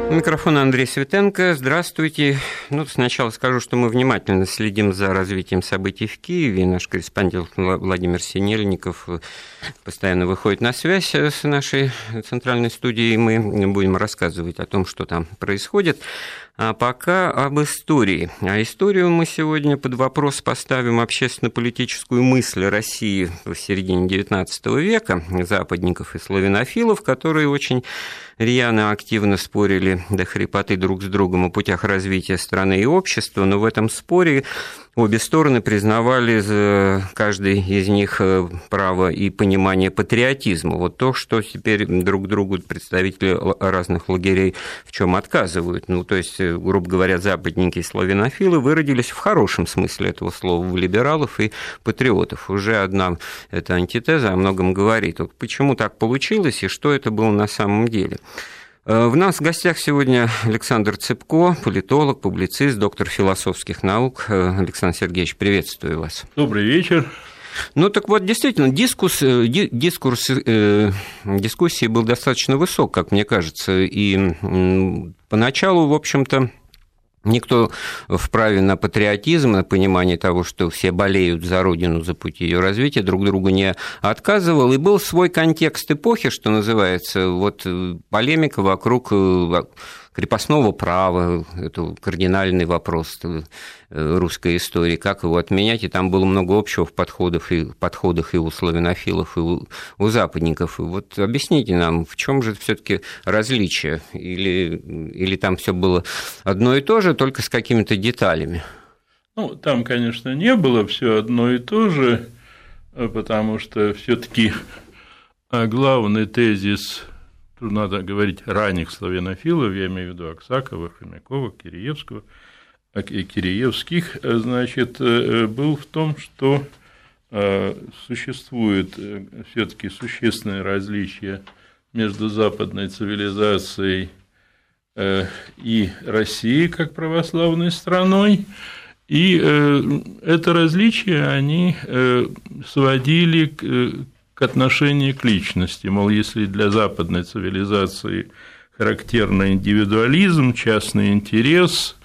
Микрофон Андрей Светенко. Здравствуйте. Ну, сначала скажу, что мы внимательно следим за развитием событий в Киеве. Наш корреспондент Владимир Синельников постоянно выходит на связь с нашей центральной студией. Мы будем рассказывать о том, что там происходит. А пока об истории. А историю мы сегодня под вопрос поставим общественно-политическую мысль России в середине XIX века, западников и славянофилов, которые очень рьяно активно спорили до хрипоты друг с другом о путях развития страны и общества, но в этом споре Обе стороны признавали каждый из них э, право и понимание патриотизма. Вот то, что теперь друг другу представители разных лагерей в чем отказывают. Ну, то есть, э, грубо говоря, западники и славянофилы выродились в хорошем смысле этого слова в либералов и патриотов. Уже одна эта антитеза о многом говорит. Вот почему так получилось и что это было на самом деле. Э, в нас в гостях сегодня Александр Цыпко, политолог, публицист, доктор философских наук. Э, Александр Сергеевич, приветствую вас. Добрый вечер. Ну так вот, действительно, дискус, э, дискурс э, дискуссии был достаточно высок, как мне кажется, и поначалу, в общем-то, Никто вправе на патриотизм, на понимание того, что все болеют за Родину, за путь ее развития, друг другу не отказывал. И был свой контекст эпохи, что называется, вот э, полемика вокруг э, крепостного права, это кардинальный вопрос э, русской истории, как его отменять, и там было много общего в подходах и, подходах и у славянофилов, и у, у западников. И вот объясните нам, в чем же все-таки различие, или, или там все было одно и то же, только с какими-то деталями? Ну, там, конечно, не было все одно и то же, потому что все-таки главный тезис Надо говорить ранних славянофилов, я имею в виду Аксакова, Хомякова, Киреевского, Киреевских, значит, э, был в том, что э, существует э, все-таки существенное различие между западной цивилизацией и Россией как православной страной, и это различие они сводили к отношению к личности. Мол, если для западной цивилизации характерный индивидуализм, частный интерес,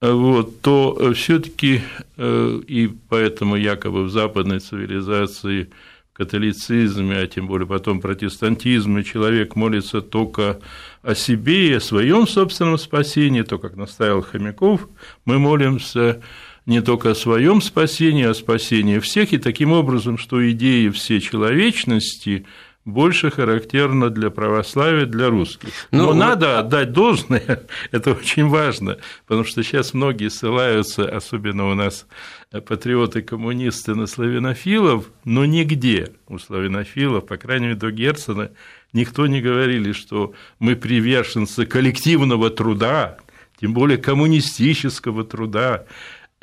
вот, то все-таки э, и поэтому якобы в западной цивилизации, в католицизме, а тем более потом протестантизме, человек молится только о себе и о своем собственном спасении, то, как наставил Хомяков, мы молимся не только о своем спасении, а о спасении всех, и таким образом, что идея всечеловечности больше характерна для православия, для русских. Но, Но надо отдать должное, это очень важно, потому что сейчас многие ссылаются, особенно у нас патриоты-коммунисты, на славянофилов, но нигде у славянофилов, по крайней мере, до Герцена, никто не говорили, что мы приверженцы коллективного труда, тем более коммунистического труда,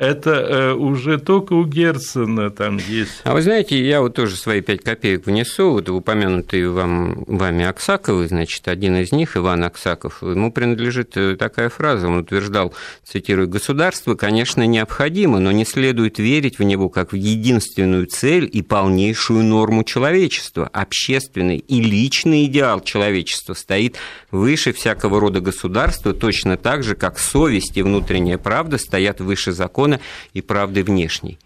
это э, уже только у Герцена там есть. А вы знаете, я вот тоже свои пять копеек внесу, вот упомянутый вам, вами Аксаковый, значит, один из них, Иван Аксаков, ему принадлежит э, такая фраза, он утверждал, цитирую, «Государство, конечно, необходимо, но не следует верить в него как в единственную цель и полнейшую норму человечества. Общественный и личный идеал человечества стоит выше всякого рода государства, точно так же, как совесть и внутренняя правда стоят выше закона закона и правды внешней.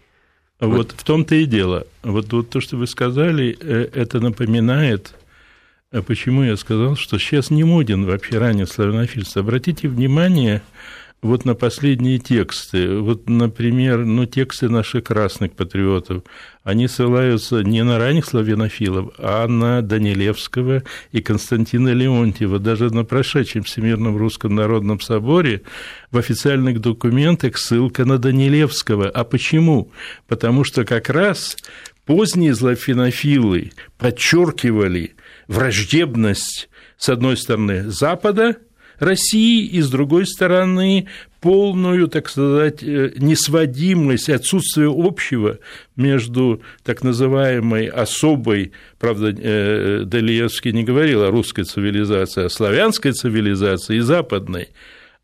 Вот, вот в том-то и дело. Вот, вот то, что вы сказали, э, это напоминает, э, почему я сказал, что сейчас не моден вообще ранее славянофильство. Обратите внимание, вот на последние тексты, вот, например, ну, тексты наших красных патриотов, они ссылаются не на ранних славянофилов, а на Данилевского и Константина Леонтьева. Даже на прошедшем Всемирном Русском Народном Соборе в официальных документах ссылка на Данилевского. А почему? Потому что как раз поздние славянофилы подчеркивали враждебность, с одной стороны, Запада – России и, с другой стороны, полную, так сказать, э, несводимость, отсутствие общего между так называемой особой, правда, э, Далиевский не говорил о русской цивилизации, а славянской цивилизации и западной,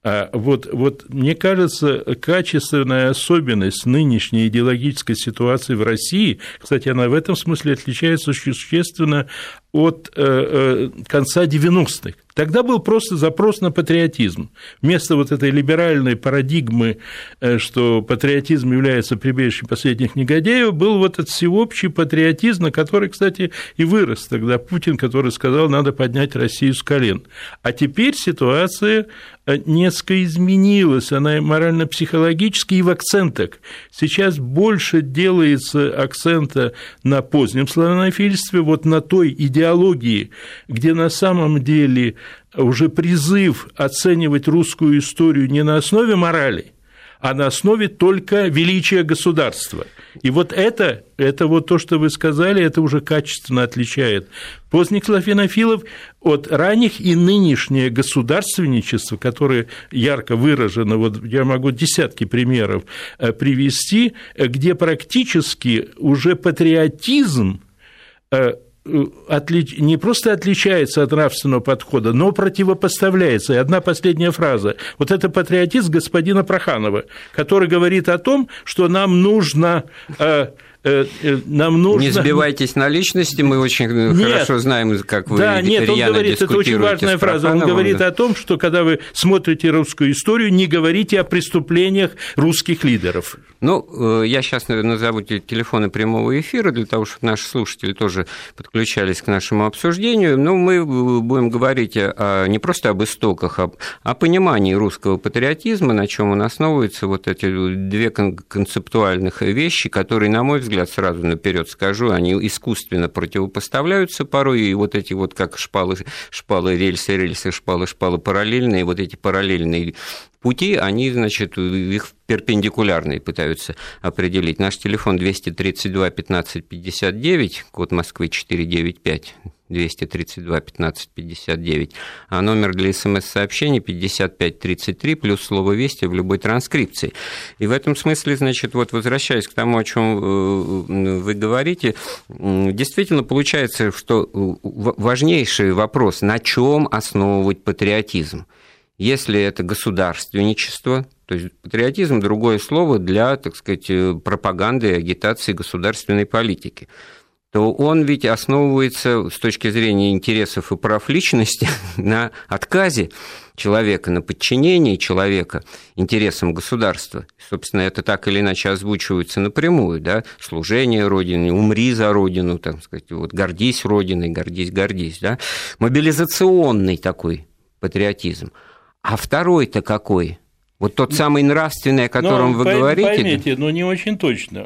а вот, вот, мне кажется, качественная особенность нынешней идеологической ситуации в России, кстати, она в этом смысле отличается существенно от э, конца 90-х. Тогда был просто запрос на патриотизм. Вместо вот этой либеральной парадигмы, э, что патриотизм является прибежищем последних негодяев, был вот этот всеобщий патриотизм, на который, кстати, и вырос тогда Путин, который сказал, надо поднять Россию с колен. А теперь ситуация э, несколько изменилась, она морально-психологически и в акцентах. Сейчас больше делается акцента на позднем славянофильстве, вот на той идеологии, где на самом деле уже призыв оценивать русскую историю не на основе морали, а на основе только величия государства. И вот это, это вот то, что вы сказали, это уже качественно отличает поздних славянофилов от ранних и нынешнее государственничество, которое ярко выражено, вот я могу десятки примеров э, привести, э, где практически уже патриотизм э, не просто отличается от нравственного подхода, но противопоставляется. И одна последняя фраза. Вот это патриотизм господина Проханова, который говорит о том, что нам нужно Э, э, нам нужно... Не сбивайтесь на личности, мы очень нет, хорошо знаем, как вы Да, нет, он говорит, это очень важная фраза, он говорит да. о том, что когда вы смотрите русскую историю, не говорите о преступлениях русских лидеров. Ну, э, я сейчас назову телефоны прямого эфира для того, чтобы наши слушатели тоже подключались к нашему обсуждению. Но мы будем говорить о, не просто об истоках, а о понимании русского патриотизма, на чем он основывается, вот эти две концептуальных вещи, которые, на мой взгляд, сразу наперед скажу, они искусственно противопоставляются порой, и вот эти вот как шпалы, шпалы, рельсы, рельсы, шпалы, шпалы параллельные, вот эти параллельные пути, они, значит, их перпендикулярные пытаются определить. Наш телефон 232 15 59, код Москвы 495, 232 15 59, а номер для смс-сообщений 5533 плюс слово «Вести» в любой транскрипции. И в этом смысле, значит, вот возвращаясь к тому, о чем э, вы говорите, действительно получается, что э, важнейший вопрос, на чем основывать патриотизм? Если это государственничество, то есть патриотизм – другое слово для, так сказать, э, пропаганды и агитации государственной политики – то он ведь основывается с точки зрения интересов и прав личности на отказе человека, на подчинении человека интересам государства. Собственно, это так или иначе озвучивается напрямую, да, служение Родине, умри за Родину, так сказать, вот, гордись Родиной, гордись, гордись, да, мобилизационный такой патриотизм. А второй-то какой? Вот тот самый нравственный, о котором но, вы говорите. Поймите, но не очень точно.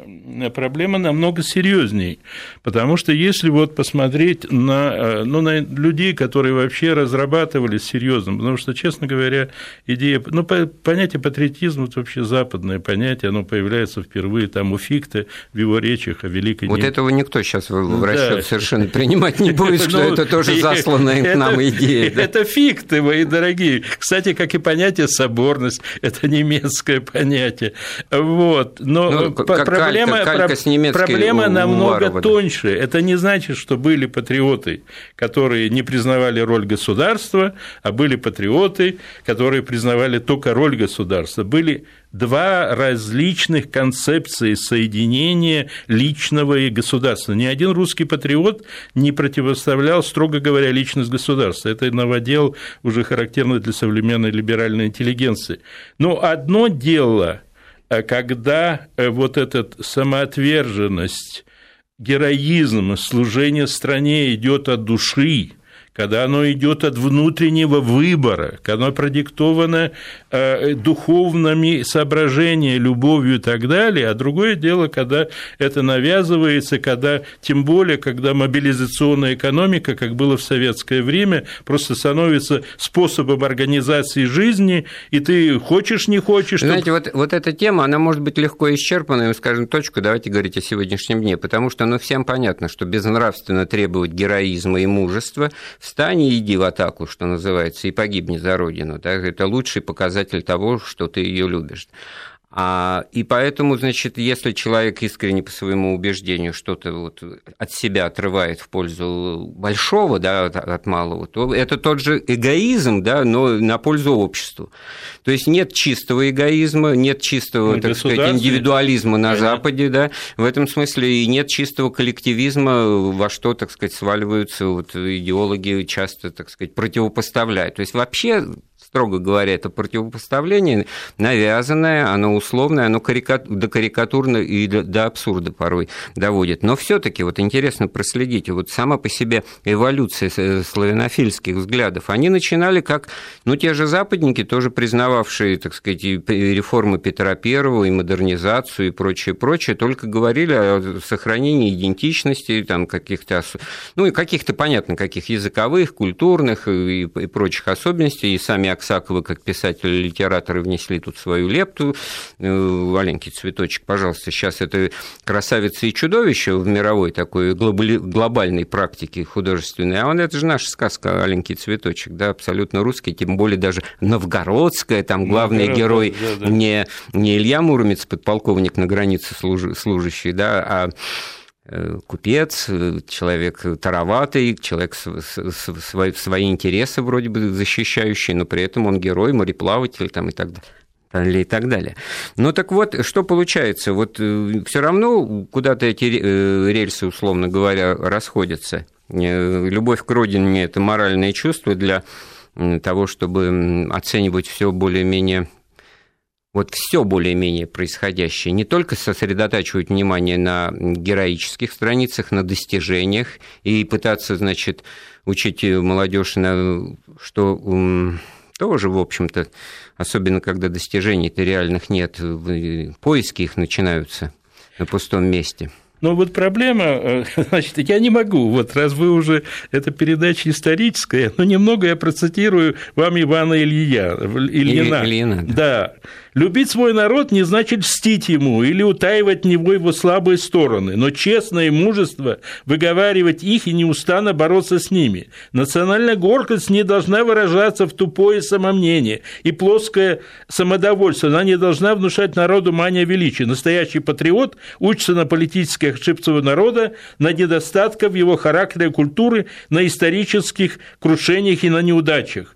Проблема намного серьезней, потому что если вот посмотреть на, э, ну, на людей, которые вообще разрабатывали серьезно, потому что, честно говоря, идея, ну, понятие патриотизма это вообще западное понятие, оно появляется впервые там у Фихта в его речах о великой. Вот этого никто сейчас в расчет да. совершенно принимать не будет, что ну, это тоже засланная к нам идея. Это Фихты, мои дорогие. Кстати, как и понятие соборность это немецкое понятие. Вот. Но ну, проблема, калька, калька проблема намного Уварова, тоньше. Это не значит, что были патриоты, которые не признавали роль государства, а были патриоты, которые признавали только роль государства. Были два различных концепции соединения личного и государственного. Ни один русский патриот не противоставлял, строго говоря, личность государства. Это новодел уже характерно для современной либеральной интеллигенции. Но одно дело, э, когда э, вот эта самоотверженность, героизм, служение стране идет от души, когда оно идет от внутреннего выбора, когда оно продиктовано э, духовными соображениями, любовью и так далее, а другое дело, когда это навязывается, когда, тем более, когда мобилизационная экономика, как было в советское время, просто становится способом организации жизни, и ты хочешь, не хочешь. Знаете, чтобы... вот, вот эта тема, она может быть легко исчерпана, и скажем точку, давайте говорить о сегодняшнем дне, потому что ну, всем понятно, что безнравственно требовать героизма и мужества встань и иди в атаку, что называется, и погибни за родину. Да? Это лучший показатель того, что ты ее любишь. А, и поэтому, значит, если человек искренне по своему убеждению что-то вот от себя отрывает в пользу большого, да, от, от малого, то это тот же эгоизм, да, но на пользу обществу. То есть нет чистого эгоизма, нет чистого, ну, так сказать, индивидуализма на Понятно. Западе, да, в этом смысле и нет чистого коллективизма, во что, так сказать, сваливаются вот идеологи часто, так сказать, противопоставляют. То есть вообще строго говоря, это противопоставление навязанное, оно условное, оно карика... до карикатурно и до, до абсурда порой доводит. Но все таки вот интересно проследить, вот сама по себе эволюция э, славянофильских взглядов, они начинали как, ну, те же западники, тоже признававшие, так сказать, и реформы Петра Первого, и модернизацию, и прочее, прочее, только говорили о сохранении идентичности, там, каких-то, ну, и каких-то, понятно, каких языковых, культурных и, и прочих особенностей, и сами Аксакова, как писатель и литераторы, внесли тут свою лепту. Валенький э, цветочек, пожалуйста, сейчас это красавица и чудовище в мировой такой глобальной практике художественной, а он это же наша сказка «Аленький цветочек», да, абсолютно русский, тем более даже новгородская, там главный Новгород, герой да, да. Не, не Илья Муромец, подполковник на границе служащий, да, а купец, э, человек тароватый, человек свои, свои интересы вроде бы защищающий, но при этом он герой, мореплаватель там, и так далее и так далее. Ну так вот, что получается? Вот э, все равно куда-то эти рельсы, условно говоря, расходятся. Любовь к родине – это моральное чувство для того, чтобы оценивать все более-менее вот все более-менее происходящее, не только сосредотачивать внимание на героических страницах, на достижениях и пытаться, значит, учить молодежь, на, что тоже, в общем-то, особенно когда достижений-то реальных нет, поиски их начинаются на пустом месте. Но вот проблема, э, значит, я не могу, вот раз вы уже, эта передача историческая, но немного я процитирую вам Ивана Илья, Ильина. Ильина да. да. Любить свой народ не значит льстить ему или утаивать него его слабые стороны, но честное мужество выговаривать их и неустанно бороться с ними. Национальная гордость не должна выражаться в тупое самомнение и плоское самодовольство. Она не должна внушать народу мания величия. Настоящий патриот учится на политических ошибках народа, на недостатках его характере и культуры, на исторических крушениях и на неудачах.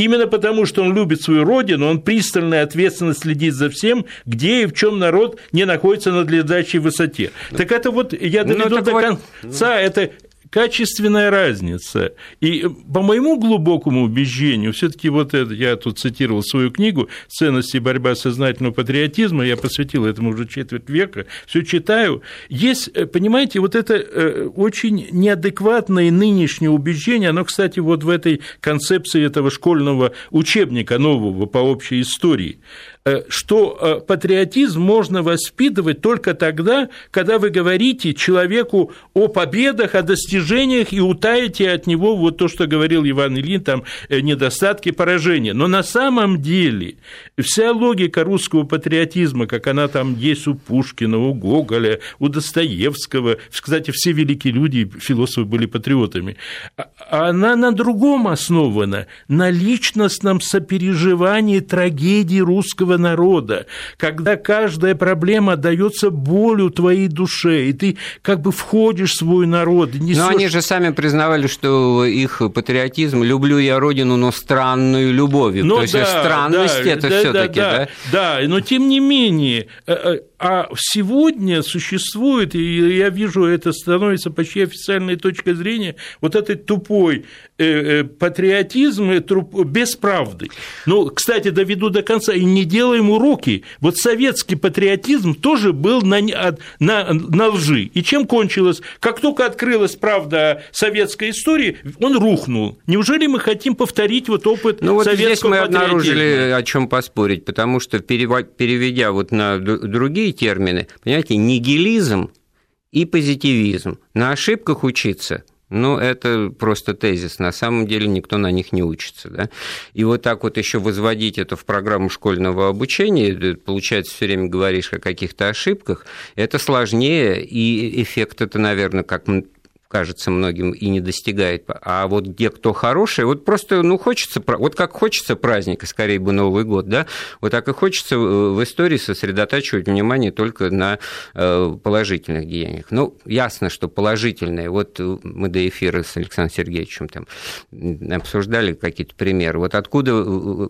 Именно потому, что он любит свою родину, он пристально и ответственно следит за всем, где и в чем народ не находится на надлежащей высоте. Так это вот, я ну, доведу ну, до конца, вот... это качественная разница. И по моему глубокому убеждению, все-таки вот это, я тут цитировал свою книгу «Ценности и борьба сознательного патриотизма», я посвятил этому уже четверть века, все читаю. Есть, э, понимаете, вот это э, очень неадекватное нынешнее убеждение, оно, кстати, вот в этой концепции этого школьного учебника нового по общей истории. Э, что э, патриотизм можно воспитывать только тогда, когда вы говорите человеку о победах, о достижениях и утаите от него вот то, что говорил Иван Ильин, там э, недостатки, поражения. Но на самом деле вся логика русского патриотизма, как она там есть у Пушкина, у Гоголя, у Достоевского, кстати, все великие люди, философы были патриотами, а, она на другом основана, на личностном сопереживании трагедии русского русского народа, когда каждая проблема дается болью твоей душе, и ты как бы входишь в свой народ. Несешь... Но они же сами признавали, что их патриотизм «люблю я родину, но странную любовью». Ну То да, есть странность да, это да, все таки да, да? Да, но тем не менее, э, э, а сегодня существует, и я вижу, это становится почти официальной точкой зрения, вот этот тупой э, патриотизм без правды. Ну, кстати, доведу до конца, и не делаем уроки. Вот советский патриотизм тоже был на, на, на лжи. И чем кончилось? Как только открылась правда советской истории, он рухнул. Неужели мы хотим повторить вот опыт ну, вот советского здесь мы обнаружили, о чем поспорить, потому что переведя вот на другие термины, понимаете, нигилизм и позитивизм. На ошибках учиться ну, это просто тезис. На самом деле никто на них не учится. Да? И вот так вот еще возводить это в программу школьного обучения, получается, все время говоришь о каких-то ошибках, это сложнее, и эффект это, наверное, как кажется многим, и не достигает. А вот где кто хороший, вот просто, ну, хочется, вот как хочется праздника, скорее бы Новый год, да, вот так и хочется в истории сосредотачивать внимание только на э, положительных деяниях. Ну, ясно, что положительные, вот мы до эфира с Александром Сергеевичем там обсуждали какие-то примеры, вот откуда э,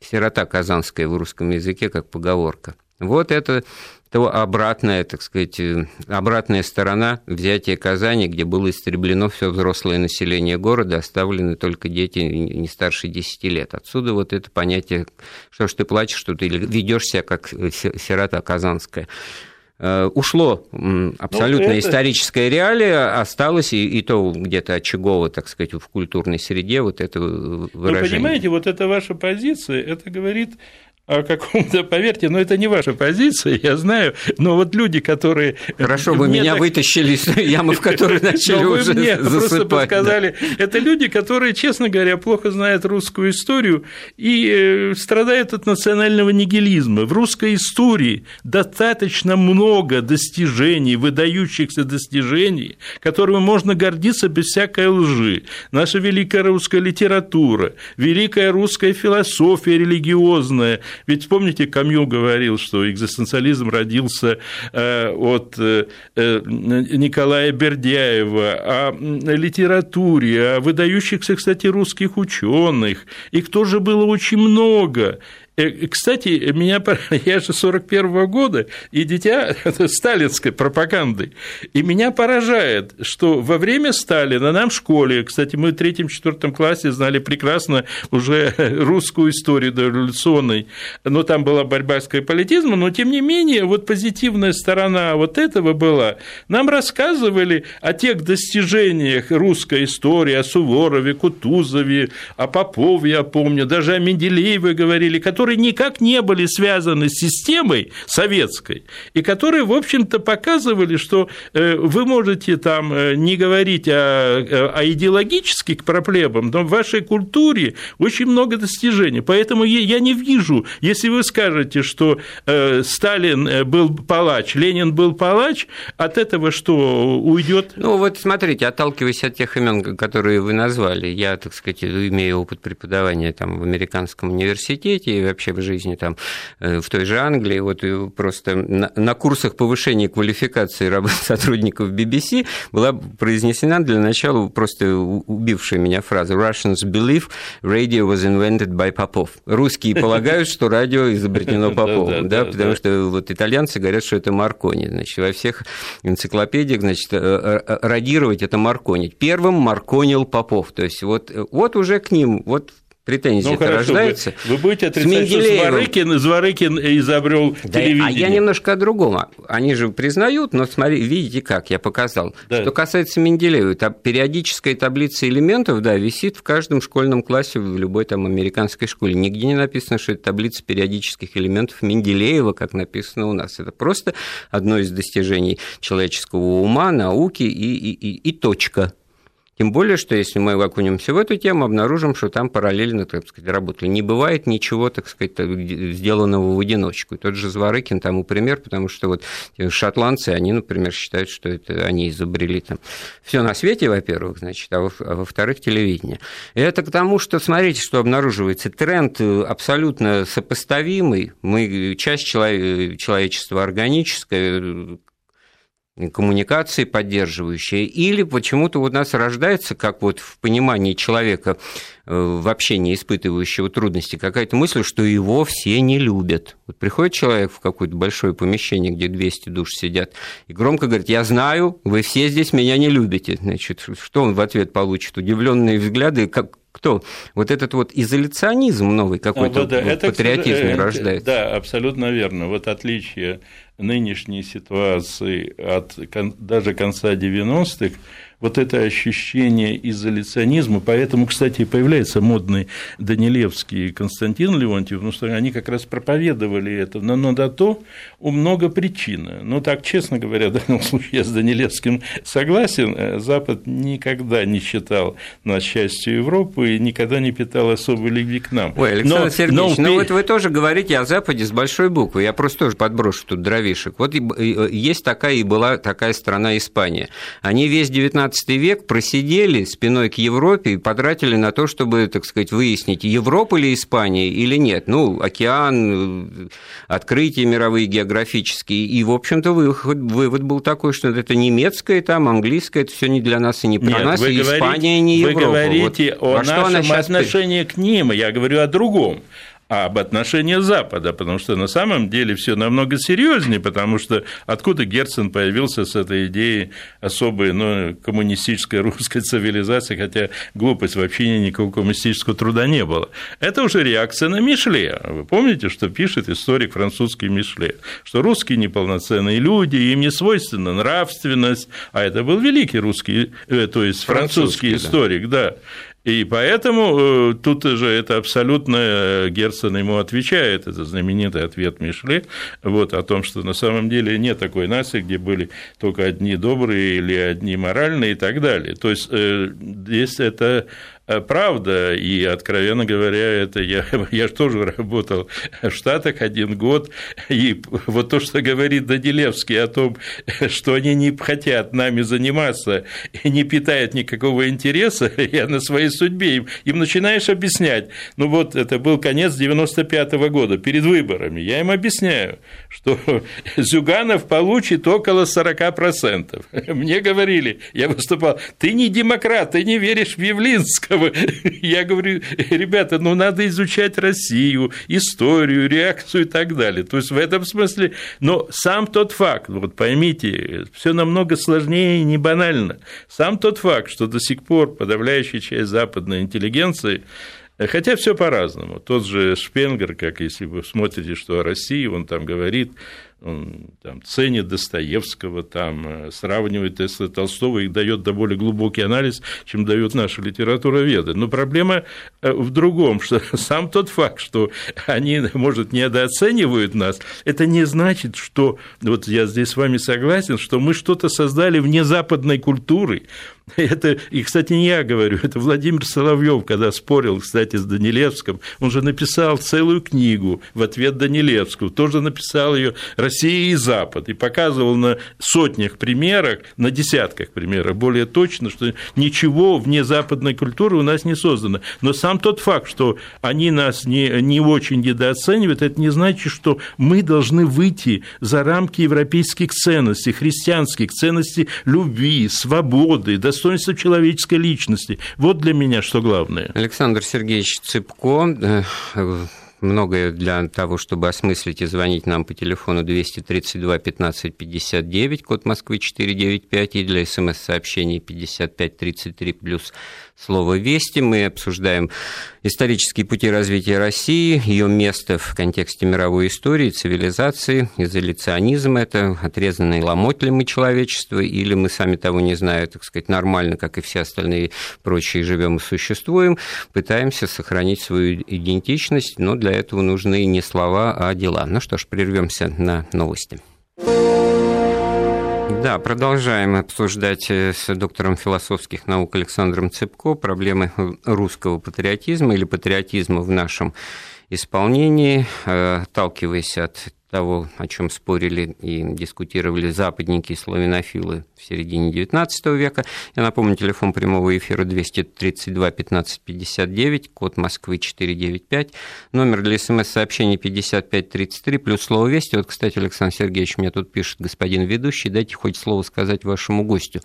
сирота казанская в русском языке, как поговорка. Вот это то обратная, так сказать, э, обратная сторона взятия Казани, где было истреблено все взрослое население города, оставлены только дети не старше 10 лет. Отсюда вот это понятие, что ж ты плачешь, что ты ведешь себя как э, сирота казанская э, ушло абсолютно ну, это... историческая реалия, осталось и, и то где-то очагово, так сказать, в культурной среде вот это выражение. Вы понимаете, вот это ваша позиция, это говорит каком-то, поверьте, но это не ваша позиция, я знаю, но вот люди, которые... Хорошо, вы меня так... вытащили из ямы, в которой начали вы уже мне засыпать. просто подсказали. Да. Это люди, которые, честно говоря, плохо знают русскую историю и э, страдают от национального нигилизма. В русской истории достаточно много достижений, выдающихся достижений, которыми можно гордиться без всякой лжи. Наша великая русская литература, великая русская философия религиозная, ведь помните, Камью говорил, что экзистенциализм родился э, от э, э, Николая Бердяева, о литературе, о выдающихся, кстати, русских ученых. Их тоже было очень много. Э, кстати, меня, я же 41 -го года и дитя сталинской пропаганды. И меня поражает, что во время Сталина нам в школе, кстати, мы в третьем-четвертом классе знали прекрасно уже русскую историю дореволюционной, но там была борьба с капитализмом, но тем не менее вот позитивная сторона вот этого была. Нам рассказывали о тех достижениях русской истории, о Суворове, Кутузове, о Попове, я помню, даже о Менделееве говорили, которые которые никак не были связаны с системой советской, и которые, в общем-то, показывали, что э, вы можете там э, не говорить о, э, о идеологических проблемах, но в вашей культуре очень много достижений. Поэтому я не вижу, если вы скажете, что Сталин был палач, Ленин был палач, от этого что уйдет? Ну вот смотрите, отталкиваясь от тех имен, которые вы назвали, я, так сказать, имею опыт преподавания там в американском университете, вообще в жизни там э, в той же Англии, вот просто на, на курсах повышения квалификации сотрудников BBC была произнесена для начала просто убившая меня фраза «Russians believe radio was invented by Popov». Русские полагают, что радио изобретено Поповым, да, потому что вот итальянцы говорят, что это Маркони, значит, во всех энциклопедиях, значит, э, э, радировать это марконить. Первым марконил Попов, то есть вот, вот уже к ним, вот претензии ну, рождаются. Вы, вы будете отрицать, что Зворыкин, Зворыкин изобрел да, телевидение. А я немножко о другом. Они же признают, но смотри, видите как, я показал. Да. Что касается Менделеева, периодическая таблица элементов, да, висит в каждом школьном классе в любой там американской школе. Нигде не написано, что это таблица периодических элементов Менделеева, как написано у нас. Это просто одно из достижений человеческого ума, науки и, и, и, и точка. Тем более, что если мы окунемся в эту тему, обнаружим, что там параллельно, так сказать, работали. Не бывает ничего, так сказать, сделанного в одиночку. Тот же Зворыкин тому пример, потому что вот шотландцы, они, например, считают, что это они изобрели там все на свете, во-первых, значит, а, а во-вторых, телевидение. И это к тому, что, смотрите, что обнаруживается. Тренд абсолютно сопоставимый. Мы часть человечества органическая, коммуникации поддерживающие, или почему-то у нас рождается, как вот в понимании человека, э, вообще не испытывающего трудностей, какая-то мысль, что его все не любят. Вот приходит человек в какое-то большое помещение, где 200 душ сидят, и громко говорит, я знаю, вы все здесь меня не любите. Значит, что он в ответ получит? Удивленные взгляды, как, кто? Вот этот вот изоляционизм новый какой-то, да, да, патриотизм это, рождается. Да, абсолютно верно. Вот отличие нынешней ситуации от даже конца 90-х вот это ощущение изоляционизма, поэтому, кстати, появляется модный Данилевский и Константин Леонтьев, ну, что они как раз проповедовали это, но, но до то много причин. Ну, так, честно говоря, в данном случае я с Данилевским согласен, э, Запад никогда не считал нас частью Европы и никогда не питал особой любви к нам. Ой, Александр но, Сергеевич, но... ну вот вы тоже говорите о Западе с большой буквы, я просто тоже подброшу тут дровишек. Вот есть такая и была такая страна Испания. Они весь 19 XIX век просидели спиной к Европе и потратили на то, чтобы, так сказать, выяснить, Европа ли Испания или нет. Ну, океан, открытия мировые географические. И, в общем-то, вывод, вывод был такой, что это немецкое, там, английское, это все не для нас и не про нет, нас, и говорите, Испания не Европа. Вы говорите вот, о нашем отношении к ним, я говорю о другом об отношении Запада, потому что на самом деле все намного серьезнее, потому что откуда Герцен появился с этой идеей особой ну, коммунистической русской цивилизации, хотя глупость вообще никакого коммунистического труда не было. Это уже реакция на Мишле. Вы помните, что пишет историк французский Мишле, что русские неполноценные люди, им не свойственна нравственность, а это был великий русский, э, то есть французский, французский историк, да. да и поэтому э, тут же это абсолютно э, Герцен ему отвечает, это знаменитый ответ Мишле, вот, о том, что на самом деле нет такой нации, где были только одни добрые или одни моральные и так далее. То есть э, здесь это правда, и, откровенно говоря, это я, я же тоже работал в Штатах один год, и вот то, что говорит Данилевский о том, что они не хотят нами заниматься и не питают никакого интереса, я на своей судьбе им, им начинаешь объяснять, ну вот это был конец 95 -го года, перед выборами, я им объясняю, что Зюганов получит около 40%. Мне говорили, я выступал, ты не демократ, ты не веришь в Явлинского, этого. Я говорю, ребята, ну надо изучать Россию, историю, реакцию и так далее. То есть в этом смысле, но сам тот факт, вот поймите, все намного сложнее и не банально. Сам тот факт, что до сих пор подавляющая часть западной интеллигенции Хотя все по-разному. Тот же Шпенгер, как если вы смотрите, что о России, он там говорит, он там, ценит Достоевского, там, э, сравнивает с Толстого и дает до более глубокий анализ, чем дают наши литературоведы. Но проблема э, в другом, что сам тот факт, что они, может, недооценивают нас, это не значит, что, вот я здесь с вами согласен, что мы что-то создали вне западной культуры, это, и, кстати, не я говорю, это Владимир Соловьев, когда спорил, кстати, с Данилевским, он же написал целую книгу в ответ Данилевскому, тоже написал ее «Россия и Запад», и показывал на сотнях примерах, на десятках примеров более точно, что ничего вне западной культуры у нас не создано. Но сам тот факт, что они нас не, не очень недооценивают, это не значит, что мы должны выйти за рамки европейских ценностей, христианских ценностей любви, свободы, достоинства человеческой личности. Вот для меня что главное. Александр Сергеевич Цыпко, э, многое для того, чтобы осмыслить и звонить нам по телефону 232 15 59, код Москвы 495, и для смс-сообщений 55 33 плюс слово «Вести». Мы обсуждаем исторические пути развития России, ее место в контексте мировой истории, цивилизации, изоляционизм это, отрезанный ломоть ли мы человечество, или мы сами того не зная, так сказать, нормально, как и все остальные прочие, живем и существуем, пытаемся сохранить свою идентичность, но для этого нужны не слова, а дела. Ну что ж, прервемся на новости. Да, продолжаем обсуждать э, с доктором философских наук Александром Цепко проблемы русского патриотизма или патриотизма в нашем исполнении, э, отталкиваясь от того, о чем спорили и дискутировали западники и славянофилы в середине XIX века. Я напомню, телефон прямого эфира 232 15 59, код Москвы 495, номер для смс-сообщений 5533, плюс слово «Вести». Вот, кстати, Александр Сергеевич мне тут пишет, господин ведущий, дайте хоть слово сказать вашему гостю.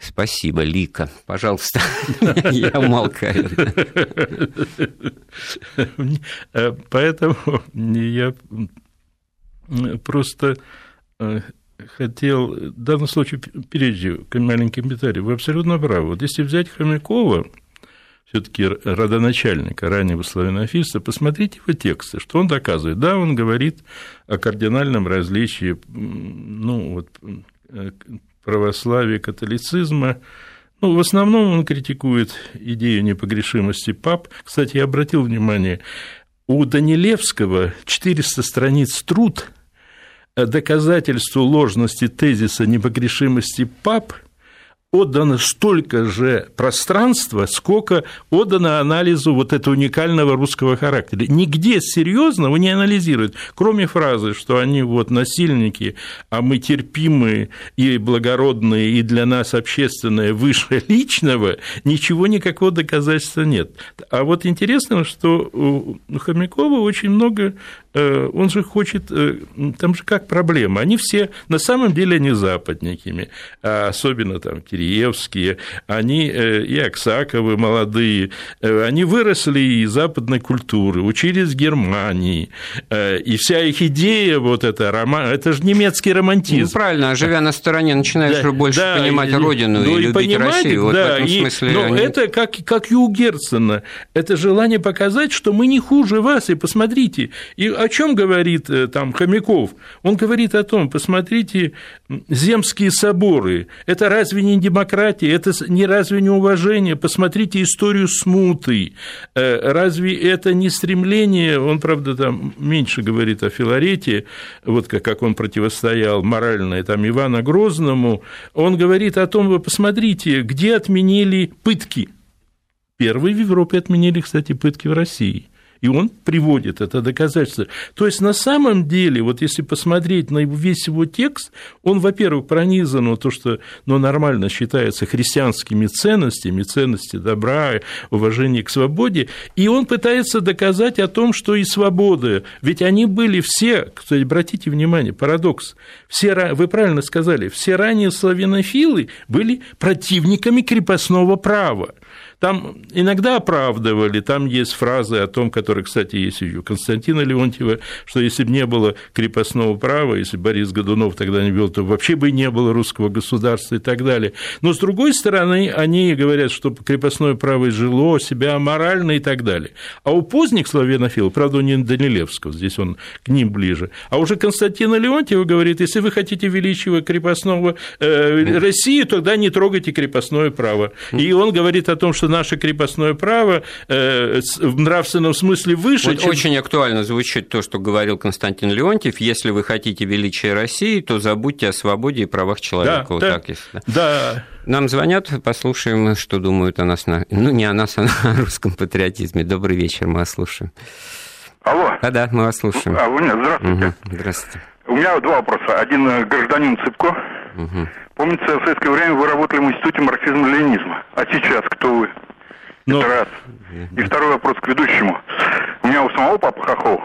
Спасибо, Лика. Пожалуйста, я умолкаю. Поэтому я просто э, хотел в данном случае, прежде маленький комментарий, вы абсолютно правы. Вот если взять Хомякова, все-таки родоначальника раннего славянофильства, посмотрите его тексты, что он доказывает. Да, он говорит о кардинальном различии ну, вот, э, православия католицизма, ну, в основном он критикует идею непогрешимости пап. Кстати, я обратил внимание, у Данилевского 400 страниц труд доказательству ложности тезиса непогрешимости пап отдано столько же пространства, сколько отдано анализу вот этого уникального русского характера. Нигде серьезного не анализируют, кроме фразы, что они вот насильники, а мы терпимые и благородные, и для нас общественное выше личного, ничего никакого доказательства нет. А вот интересно, что у Хомякова очень много Э, он же хочет, э, там же как проблема, они все, на самом деле они западниками, а особенно там Киреевские, они э, и Аксаковы молодые, они выросли из западной культуры, учились в Германии, и вся их идея вот это, роман, это же немецкий романтизм. Ну, правильно, а живя на стороне, начинаешь да, больше да, понимать и, родину ну, и, и любить понимать, Россию. Вот да, в этом и, смысле но они... это как, как и у Герцена, это желание показать, что мы не хуже вас, и посмотрите, и о чем говорит э, там Хомяков? Он говорит о том, посмотрите, земские соборы, это разве не демократия, это не разве не уважение? Посмотрите историю смуты, э, разве это не стремление, он, правда, там меньше говорит о Филарете, вот как он противостоял морально там, Ивана Грозному, он говорит о том, вы посмотрите, где отменили пытки. Первые в Европе отменили, кстати, пытки в России и он приводит это доказательство. То есть, на самом деле, вот если посмотреть на весь его текст, он, во-первых, пронизан то, что ну, нормально считается христианскими ценностями, ценности добра, уважения к свободе, и он пытается доказать о том, что и свобода, ведь они были все, кстати, обратите внимание, парадокс, все, вы правильно сказали, все ранее славянофилы были противниками крепостного права. Там иногда оправдывали, там есть фразы о том, которые, кстати, есть у Константина Леонтьева, что если бы не было крепостного права, если Борис Годунов тогда не вел, то вообще бы не было русского государства и так далее. Но, с другой стороны, они говорят, что крепостное право изжило себя морально и так далее. А у поздних славянофилов, правда, не Данилевского, здесь он к ним ближе, а уже Константина Леонтьева говорит, если вы хотите величия крепостного э, России, тогда не трогайте крепостное право. И он говорит о том, что наше крепостное право э, в нравственном смысле выше. Вот чем... Очень актуально звучит то, что говорил Константин Леонтьев. Если вы хотите величия России, то забудьте о свободе и правах человека. Да, вот да, так если. Да. да. Нам звонят, послушаем, что думают о нас, на... ну не о нас, а о русском патриотизме. Добрый вечер, мы вас слушаем. Алло. Да-да, мы вас слушаем. А, вы меня, здравствуйте. Угу, здравствуйте. У меня два вопроса. Один э, гражданин Цыпко. Угу. Помните, в советское время вы работали в Институте марксизма-ленинизма. А сейчас кто вы? Но... Это раз. И второй вопрос к ведущему. Меня у самого папа Хохол.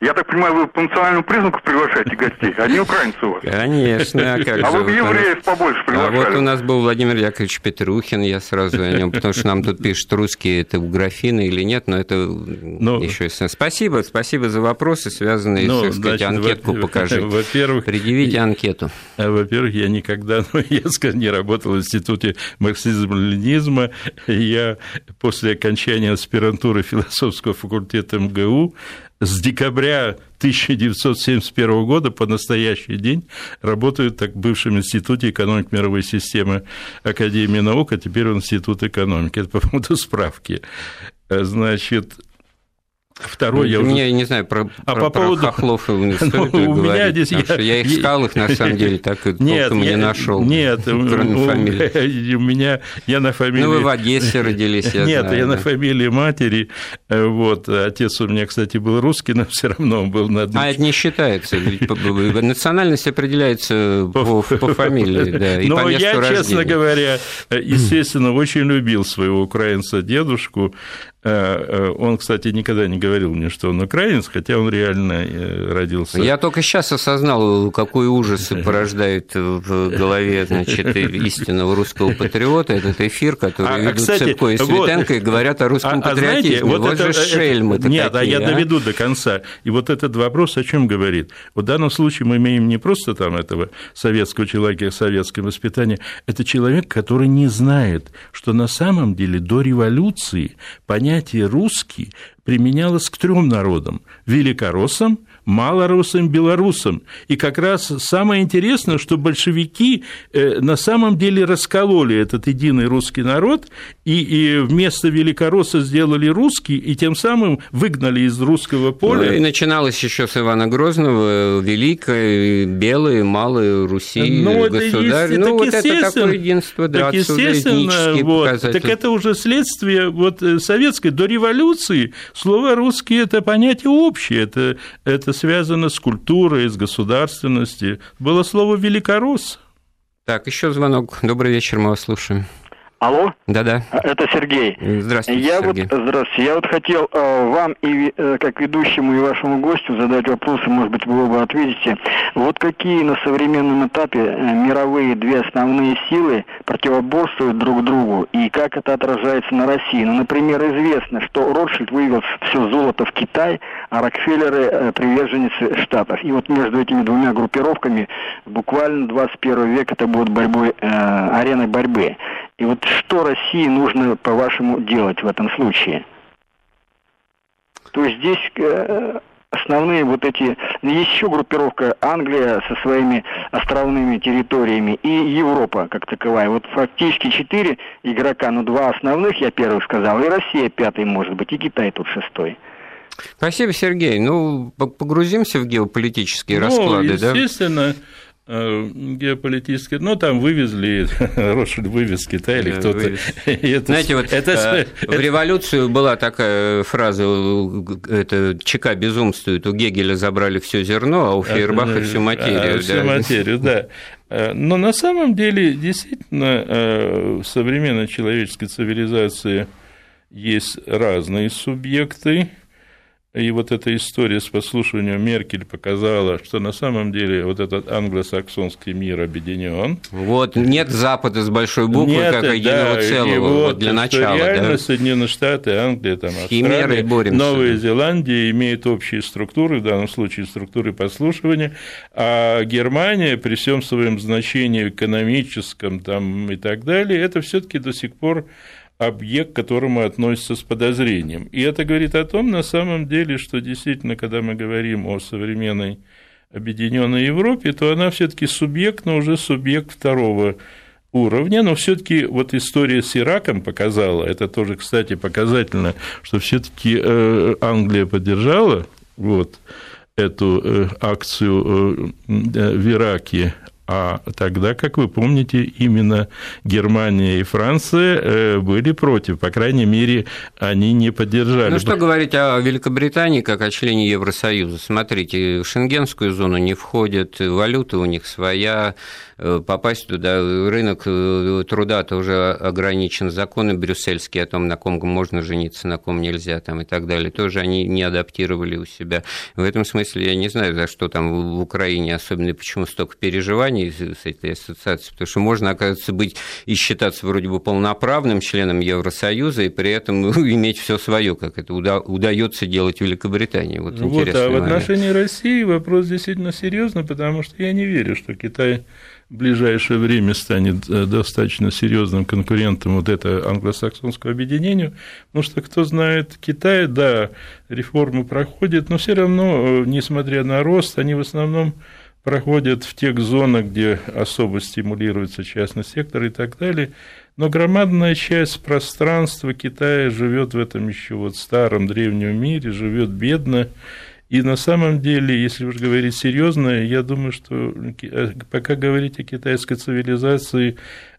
Я так понимаю, вы по национальному признаку приглашаете гостей, а не украинцев у вас? Конечно, а как А вы евреев побольше приглашали. А вот у нас был Владимир Яковлевич Петрухин, я сразу о нем, потому что нам тут пишут, русские это у графины или нет, но это но... Ну, еще Спасибо, спасибо за вопросы, связанные но, ну, с, сказать, значит, анкетку покажите. Во-первых... Предъявите анкету. А, во-первых, я никогда, ну, я скажу, не работал в Институте марксизма-ленинизма. Я после окончания аспирантуры философского факультета МГУ с декабря 1971 года по настоящий день работаю так в бывшем Институте экономики мировой системы Академии наук, а теперь в Институт экономики. Это по поводу справки. Значит, Второй, я уже... не знаю, про, а про, по поводу... про хохлов не стоит ну, у меня здесь я... я их искал, их на самом деле так и нет, толком я... не нашел. Нет, кроме у... фамилии. У меня я на фамилии. Ну вы в Одессе родились, я Нет, знаю, я да. на фамилии матери. Вот отец у меня, кстати, был русский, но все равно он был на. А это не считается. Национальность определяется по, по фамилии, да. И но по я, рождения. честно говоря, естественно, очень любил своего украинца дедушку. Э, э, он, кстати, никогда не говорил мне, что он украинец, хотя он реально э, родился. Я только сейчас осознал, какой ужас порождает в голове значит, истинного русского патриота этот эфир, который а, ведут кстати, Цепко и Светенко вот, и говорят о русском а, патриотизме. А знаете, вот, вот это, же шельмы Нет, такие, а я а? доведу до конца. И вот этот вопрос о чем говорит? В данном случае мы имеем не просто там этого советского человека, советское воспитание, это человек, который не знает, что на самом деле до революции понятие понятие «русский» применялось к трем народам – великороссам, малорусам, белорусам. И как раз самое интересное, что большевики э, на самом деле раскололи этот единый русский народ, и, и вместо великоросса сделали русский, и тем самым выгнали из русского поля. Ну, и начиналось еще с Ивана Грозного, Великой, Белой, Малой Руси, ну, государь. Это, ну, вот это такое единство, да, так естественно, вот, так это уже следствие вот, э, советской, до революции слово «русский» – это понятие общее, это, это связано с культурой, с государственностью. Было слово «великорос». Так, еще звонок. Добрый вечер, мы вас слушаем. Алло? Да-да. Это Сергей. Здравствуйте, я Сергей. Вот, здравствуйте. Я вот хотел э, вам и э, как ведущему и вашему гостю задать вопросы, может быть, вы оба ответите. Вот какие на современном этапе э, мировые две основные силы противоборствуют друг другу и как это отражается на России? Ну, например, известно, что Ротшильд вывез все золото в Китай, а Рокфеллеры э, приверженцы Штатов. И вот между этими двумя группировками буквально 21 век это будет борьбой, э, ареной борьбы. И вот что России нужно, по-вашему, делать в этом случае? То есть здесь э, основные вот эти... Еще группировка Англия со своими островными территориями и Европа как таковая. Вот фактически четыре игрока, но два основных, я первый сказал, и Россия пятый может быть, и Китай тут шестой. Спасибо, Сергей. Ну, погрузимся в геополитические ну, расклады, естественно, да? Естественно, геополитические, ну, там вывезли, Ротшильд вывез Китай или кто-то. Знаете, вот это, э, в революцию была такая фраза, это ЧК безумствует, у Гегеля забрали все зерно, а у Фейербаха всю материю. А, всю материю, да. Э, но на самом деле, действительно, в современной человеческой цивилизации есть разные субъекты, и вот эта история с послушиванием Меркель показала, что на самом деле вот этот англосаксонский мир объединен. Вот нет Запада с большой буквы нет, как единого да, целого вот, вот для начала. Реально да? Соединенные Штаты, Англия, там, Австралия, боремся, Новая да. Зеландия имеют общие структуры, в данном случае структуры послушивания, а Германия при всем своем значении экономическом там, и так далее, это все-таки до сих пор объект, к которому относится с подозрением. И это говорит о том, на самом деле, что действительно, когда мы говорим о современной объединенной Европе, то она все-таки субъект, но уже субъект второго уровня, но все-таки вот история с Ираком показала, это тоже, кстати, показательно, что все-таки э, Англия поддержала вот эту э, акцию э, в Ираке а тогда, как вы помните, именно Германия и Франция э, были против. По крайней мере, они не поддержали. Ну, что говорить о Великобритании как о члене Евросоюза? Смотрите, в шенгенскую зону не входят, валюта у них своя, Э, попасть туда. Рынок э, труда-то уже ограничен, законы брюссельские о том, на ком можно жениться, на ком нельзя там, и так далее, тоже они не адаптировали у себя. В этом смысле я не знаю, за что там в Украине, особенно почему столько переживаний с этой ассоциацией, потому что можно, оказывается, быть и считаться вроде бы полноправным членом Евросоюза и при этом иметь все свое, как это удается делать Великобритании. Вот, вот а в отношении России вопрос действительно серьезный, потому что я не верю, что Китай в ближайшее время станет э, достаточно серьезным конкурентом вот этого англосаксонского объединению, потому что, кто знает Китай, да, реформы проходят, но все равно, э, несмотря на рост, они в основном проходят в тех зонах, где особо стимулируется частный сектор и так далее. Но громадная часть пространства Китая живет в этом еще вот старом древнем мире, живет бедно, и на самом деле, если уж говорить серьезно, я думаю, что э, пока говорить о китайской цивилизации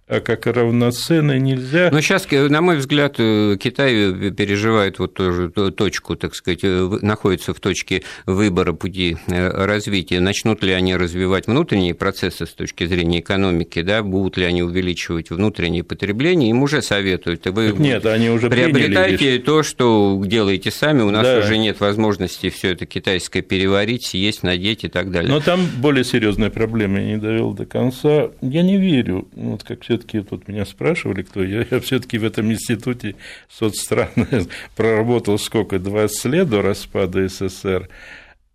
как равноценны нельзя. Но сейчас, на мой взгляд, э, Китай переживает вот тоже точку, так сказать, э, находится в точке выбора пути э, развития. Начнут ли они развивать внутренние процессы с точки зрения экономики, да, будут ли они увеличивать внутреннее потребление, им уже советуют. Вы нет, они уже приобретайте то, что делаете сами, у нас да. уже нет возможности все это китайское переварить, съесть, надеть и так далее. Но там более серьезная проблема, я не довел до конца. Я не верю, вот как все все-таки тут меня спрашивали, кто я, я все-таки в этом институте соцстраны проработал сколько, 20 лет до распада СССР.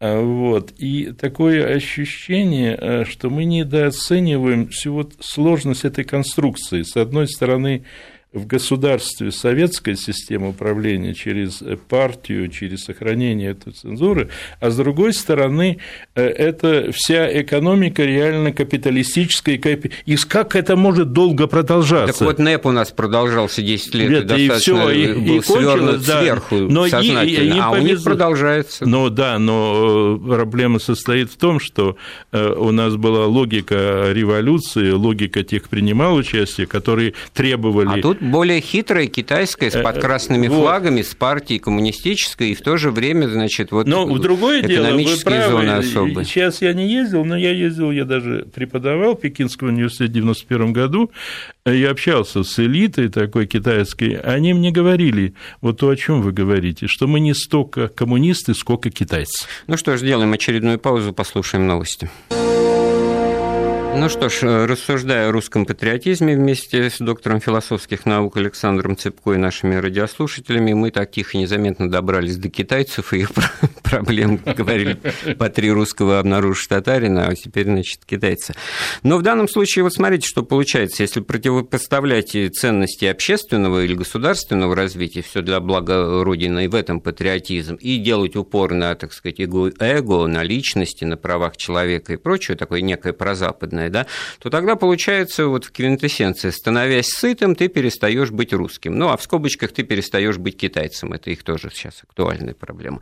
А, вот. И такое ощущение, э, что мы недооцениваем всю вот сложность этой конструкции. С одной стороны, в государстве советская система управления через партию, через сохранение этой цензуры, а с другой стороны, э, это вся экономика реально капиталистическая, и как это может долго продолжаться? Так вот НЭП у нас продолжался 10 лет, Нет, и, и все, и, был и свернут да, сверху но сознательно, и, и, а повезло. у них продолжается. Ну да, но э, проблема состоит в том, что э, у нас была логика революции, логика тех принимал участие, которые требовали... А тут более хитрая китайская, с под красными вот. флагами, с партией коммунистической, и в то же время, значит, вот но другое экономические дело, вы правы, зоны особые. Сейчас я не ездил, но я ездил, я даже преподавал в Пекинском университете в 91 году, я общался с элитой такой китайской, они мне говорили, вот то, о чем вы говорите, что мы не столько коммунисты, сколько китайцы. Ну что ж, сделаем очередную паузу, послушаем новости. Ну что ж, э, рассуждая о русском патриотизме вместе с доктором философских наук Александром Цепко и нашими радиослушателями, мы так тихо и незаметно добрались до китайцев и их проблем. Говорили, по три русского обнаружишь татарина, а теперь, значит, китайца. Но в данном случае, вот смотрите, что получается, если противопоставлять ценности общественного или государственного развития, все для блага Родины, и в этом патриотизм, и делать упор на, так сказать, эго на личности, на правах человека и прочее, такое некое прозападное западное, да, то тогда получается вот в квинтэссенции, становясь сытым, ты перестаешь быть русским. Ну, а в скобочках ты перестаешь быть китайцем. Это их тоже сейчас актуальная проблема.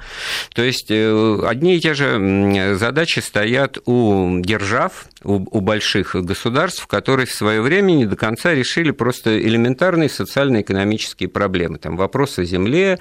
То есть э, одни и те же задачи стоят у держав, у, у больших государств, которые в свое время не до конца решили просто элементарные социально-экономические проблемы. Там вопрос о земле,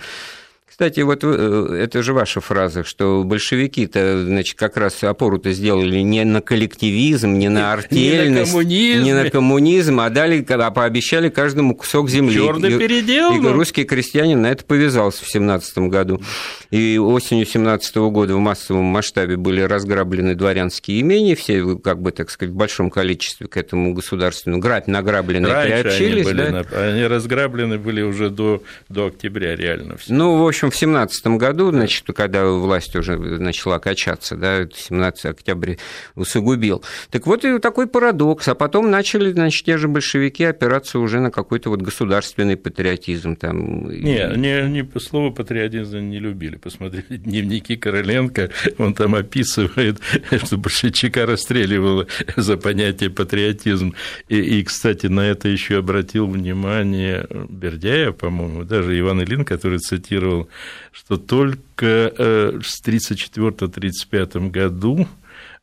кстати, вот э, это же ваша фраза, что большевики-то, значит, как раз опору-то сделали не на коллективизм, не на артельность, не на коммунизм, не на коммунизм а дали, а пообещали каждому кусок земли. Черный передел. И, и русский крестьянин на это повязался в 17 году. И осенью 17 года в массовом масштабе были разграблены дворянские имения, все, как бы, так сказать, в большом количестве к этому государственному грабь награблены приобщились. Они, были, да? они разграблены были уже до, до октября реально. Все. Ну, в общем, общем, в 17 году, значит, когда власть уже начала качаться, да, 17 октября усугубил. Так вот и такой парадокс. А потом начали, значит, те же большевики опираться уже на какой-то вот государственный патриотизм. Там. Не, не, не по слову патриотизм не любили. Посмотрите дневники Короленко, он там описывает, что большевичка расстреливало за понятие патриотизм. И, и, кстати, на это еще обратил внимание Бердяев, по-моему, даже Иван Ильин, который цитировал что только э, в 1934-1935 году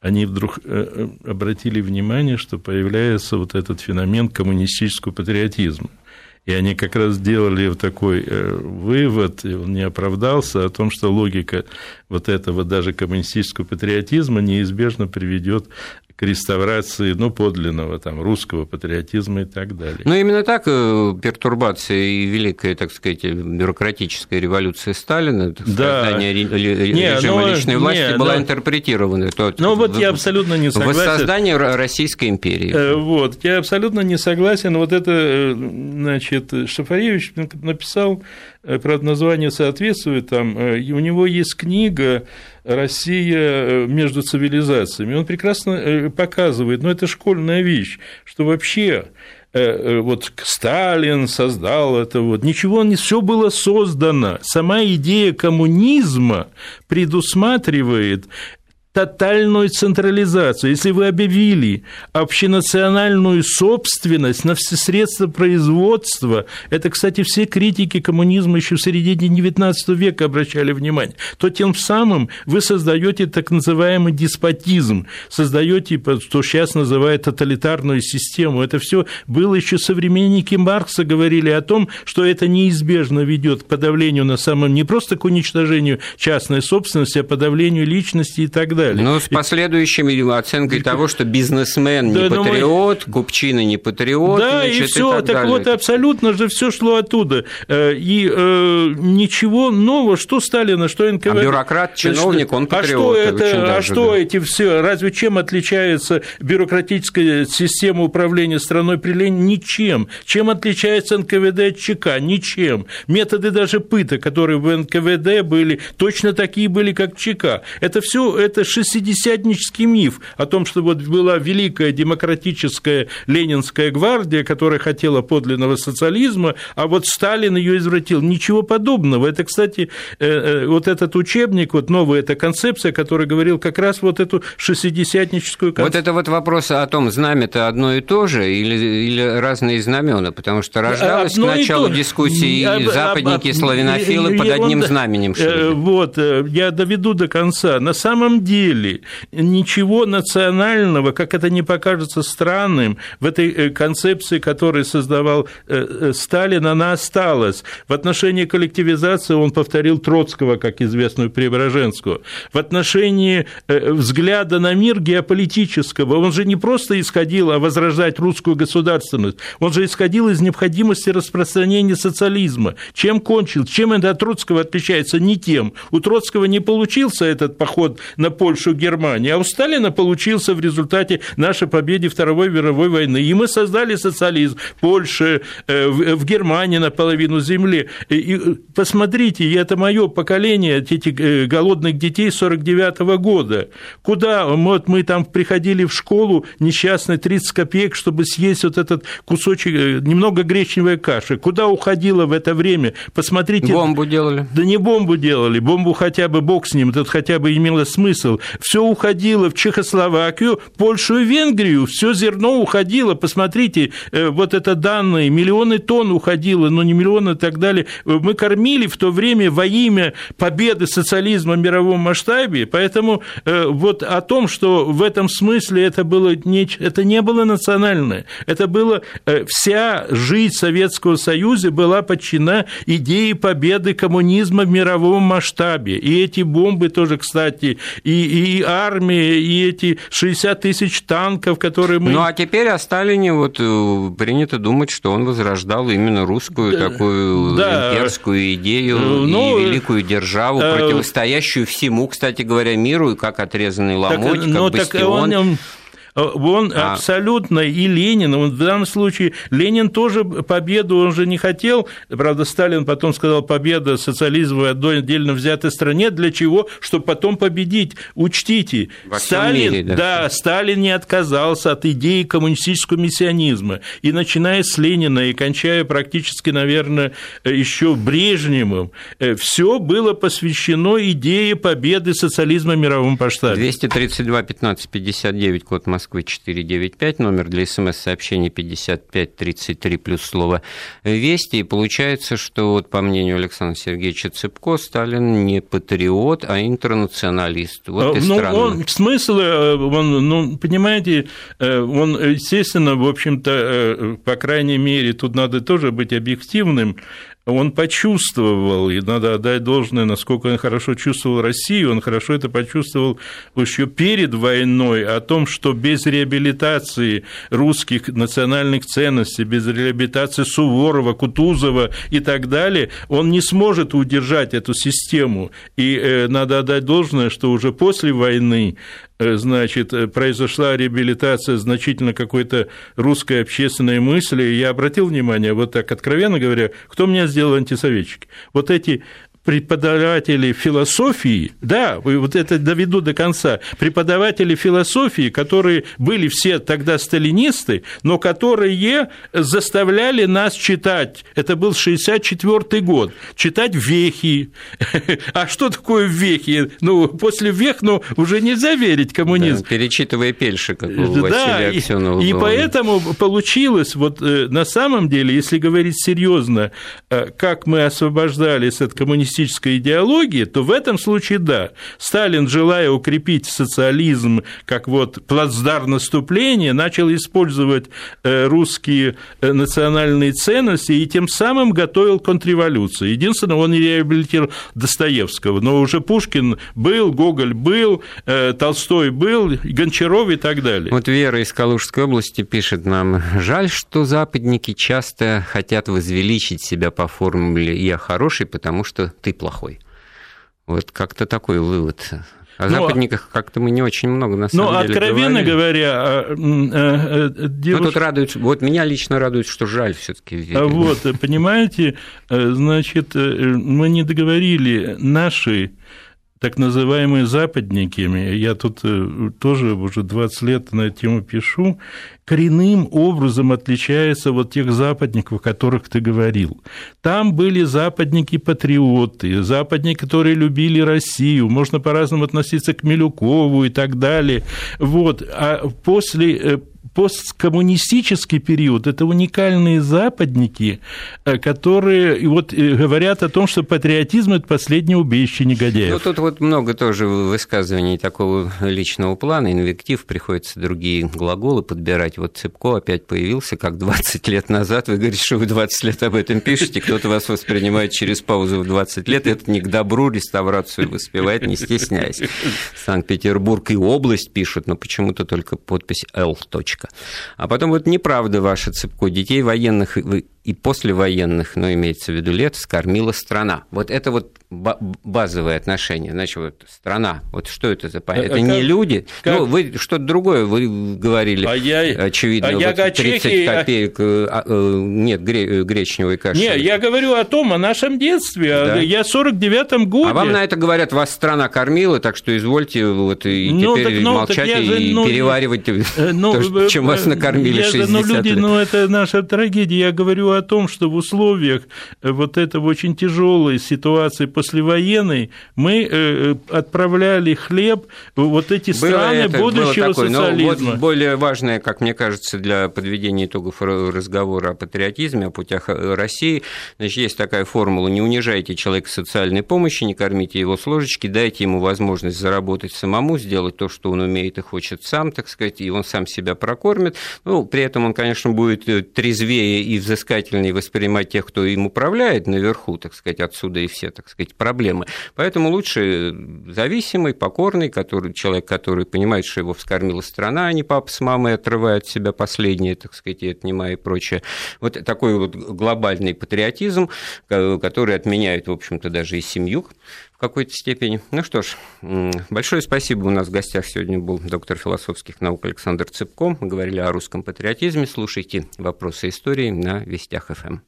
они вдруг э, обратили внимание, что появляется вот этот феномен коммунистического патриотизма. И они как раз сделали такой э, вывод, и он не оправдался, о том, что логика вот этого даже коммунистического патриотизма неизбежно приведет к реставрации, ну, подлинного там русского патриотизма и так далее. Ну, именно так э, пертурбация и великая, так сказать, бюрократическая революция Сталина, да. создание режима не, личной власти не, была но... интерпретирована. То, ну, вот я абсолютно не согласен. Воссоздание Российской империи. Э, вот, я абсолютно не согласен. Вот это, э, значит, Шафаревич написал, правда, название соответствует там, у него есть книга Россия э, между цивилизациями. Он прекрасно э, показывает, но это школьная вещь, что вообще э, вот Сталин создал это, вот ничего не все было создано. Сама идея коммунизма предусматривает тотальную централизацию. Если вы объявили общенациональную собственность на все средства производства, это, кстати, все критики коммунизма еще в середине XIX века обращали внимание, то тем самым вы создаете так называемый деспотизм, создаете то, что сейчас называют тоталитарную систему. Это все было еще современники Маркса говорили о том, что это неизбежно ведет к подавлению на самом не просто к уничтожению частной собственности, а подавлению личности и так далее далее. Ну, с последующими оценкой того, что бизнесмен не да, патриот, мы... купчина не патриот. Да, значит, и все. так, так далее. вот, абсолютно же все шло оттуда. Э, и э, ничего нового, что Сталина, что НКВД. А бюрократ, чиновник, он патриот. А что, это, а что да. эти все? Разве чем отличается бюрократическая система управления страной при Ленине? Ничем. Чем отличается НКВД от ЧК? Ничем. Методы даже пыток, которые в НКВД были, точно такие были, как в ЧК. Это все это шестидесятнический миф о том, что вот была великая демократическая ленинская гвардия, которая хотела подлинного социализма, а вот Сталин ее извратил. Ничего подобного. Это, кстати, э, э, вот этот учебник, вот новая эта концепция, который говорил как раз вот эту шестидесятническую концепцию. Вот это вот вопрос о том, знамя-то одно и то же или, или разные знамена, потому что рождалось одно к началу дискуссии и западники, славянофилы под одним знаменем шли. Э, вот, я доведу до конца. На самом деле ничего национального, как это не покажется странным, в этой концепции, которую создавал Сталин, она осталась. В отношении коллективизации он повторил Троцкого, как известную Преображенскую. В отношении э, взгляда на мир геополитического он же не просто исходил а возрождать русскую государственность, он же исходил из необходимости распространения социализма. Чем кончил? Чем это от Троцкого отличается? Не тем. У Троцкого не получился этот поход на Польшу, Германию, а у Сталина получился в результате нашей победы Второй мировой войны. И мы создали социализм в Польше, э, в Германии наполовину земли. И посмотрите, это мое поколение, этих э, голодных детей 49 -го года. Куда вот мы там приходили в школу, несчастные 30 копеек, чтобы съесть вот этот кусочек, э, немного гречневой каши. Куда уходило в это время? Посмотрите. Бомбу делали. Да не бомбу делали, бомбу хотя бы бог с ним, тут хотя бы имело смысл. Все уходило в Чехословакию, Польшу и Венгрию, все зерно уходило. Посмотрите, э, вот это данные, миллионы тонн уходило, но не миллионы и так далее. Мы кормили в то время во имя победы социализма в мировом масштабе, поэтому э, вот о том, что в этом смысле это было не, это не было национальное, это было э, вся жизнь Советского Союза была подчинена идее победы коммунизма в мировом масштабе. И эти бомбы тоже, кстати, и, и армия, и эти 60 тысяч танков, которые мы... Ну, а теперь о Сталине вот э, принято думать, что он возрождал именно русскую такую да. имперскую идею ну, и великую державу, противостоящую всему, кстати говоря, миру, и как отрезанный ломоть, так, как ну, бастион. Так он, он а... абсолютно и Ленин, он в данном случае Ленин тоже победу он же не хотел, правда, Сталин потом сказал, победа социализма в одной отдельно взятой стране, для чего? Чтобы потом победить. Учтите, Во Сталин, мире, да. да, Сталин не отказался от идеи коммунистического миссионизма, и начиная с Ленина и кончая практически, наверное, еще Брежневым, э, все было посвящено идее победы социализма в мировом масштабе. 232 15 59 код Москвы Москвы 495, номер для смс-сообщений 5533 плюс слово «Вести». И получается, что, вот, по мнению Александра Сергеевича Цыпко, Сталин не патриот, а интернационалист. Вот и ну, странно. Он, смысл, э, он, ну, понимаете, э, он, естественно, в общем-то, э, по крайней мере, тут надо тоже быть объективным, он почувствовал, и надо отдать должное, насколько он хорошо чувствовал Россию, он хорошо это почувствовал еще перед войной, о том, что без реабилитации русских национальных ценностей, без реабилитации Суворова, Кутузова и так далее, он не сможет удержать эту систему. И э, надо отдать должное, что уже после войны значит, э, произошла реабилитация значительно какой-то русской общественной мысли. Я обратил внимание, вот так откровенно говоря, кто меня сделал антисоветчики? Вот эти преподаватели философии, да, вот это доведу до конца, преподаватели философии, которые были все тогда сталинисты, но которые заставляли нас читать, это был 64 год, читать вехи. А что такое вехи? Ну, после вех, ну, уже нельзя верить коммунизм. Да, перечитывая Пельша, как у да, и, и поэтому получилось, вот э, на самом деле, если говорить серьезно, э, как мы освобождались от коммунистического коммунистической идеологии, то в этом случае да. Сталин, желая укрепить социализм как вот плацдар наступления, начал использовать э, русские э, национальные ценности и тем самым готовил контрреволюцию. Единственное, он реабилитировал Достоевского, но уже Пушкин был, Гоголь был, э, Толстой был, Гончаров и так далее. Вот Вера из Калужской области пишет нам, жаль, что западники часто хотят возвеличить себя по формуле «я хороший», потому что ты плохой. Вот как-то такой вывод. О ну, западниках как-то мы не очень много на самом ну, деле откровенно говорили. говоря, а, э, э, девушка... Ну, тут радует, вот меня лично радует, что жаль все таки Вот, понимаете, э, значит, мы не договорили наши так называемые западники, я тут э, тоже уже 20 лет на эту тему пишу, коренным образом отличается от тех западников, о которых ты говорил. Там были западники-патриоты, западники, которые любили Россию, можно по-разному относиться к Милюкову и так далее. Вот. А после э, посткоммунистический период – это уникальные западники, э, которые вот э, говорят о том, что патриотизм – это последнее убежище негодяев. Ну, тут вот много тоже высказываний такого личного плана, инвектив, приходится другие глаголы подбирать. Вот Цыпко опять появился, как 20 лет назад. Вы говорите, что вы 20 лет об этом пишете, кто-то вас воспринимает через паузу в 20 лет. Это не к добру реставрацию воспевает, не стесняясь. Санкт-Петербург и область пишут, но почему-то только подпись «Л». А потом вот неправда ваша цепко. Детей военных и послевоенных, но имеется в виду лет, скормила страна. Вот это вот базовое отношение. Значит, вот страна, вот что это за понятие? Это а не как, люди. Как? Ну, вы что-то другое вы говорили, а я, очевидно, а вот 30 чехи, а копеек, а, э, нет, гречневой каши. Нет, я говорю о том, о нашем детстве. Да. Я в 49-м году. А вам на это говорят, вас страна кормила, так что извольте вот и ну, теперь так, ну, молчать и же, ну, переваривать э, ну, то, чем вас накормили я 60 ну, люди, лет. Ну, это наша трагедия. Я говорю о том, что в условиях э, вот этого очень тяжелой ситуации послевоенной мы э, э, отправляли хлеб в вот эти было страны это, будущего такое, социализма. Вот более важное, как мне кажется, для подведения итогов разговора о патриотизме, о путях России, значит, есть такая формула: не унижайте человека социальной помощи, не кормите его с ложечки, дайте ему возможность заработать самому, сделать то, что он умеет и хочет сам, так сказать, и он сам себя прокормит. Ну, при этом он, конечно, будет трезвее и взыскательнее воспринимать тех, кто им управляет наверху, так сказать, отсюда и все, так сказать, проблемы. Поэтому лучше зависимый, покорный, который, человек, который понимает, что его вскормила страна, а не папа с мамой отрывает от себя последнее, так сказать, и отнимая и прочее. Вот такой вот глобальный патриотизм, который отменяет, в общем-то, даже и семью в какой-то степени. Ну что ж, большое спасибо. У нас в гостях сегодня был доктор философских наук Александр Цыпко. Мы говорили о русском патриотизме. Слушайте «Вопросы истории» на Вестях ФМ.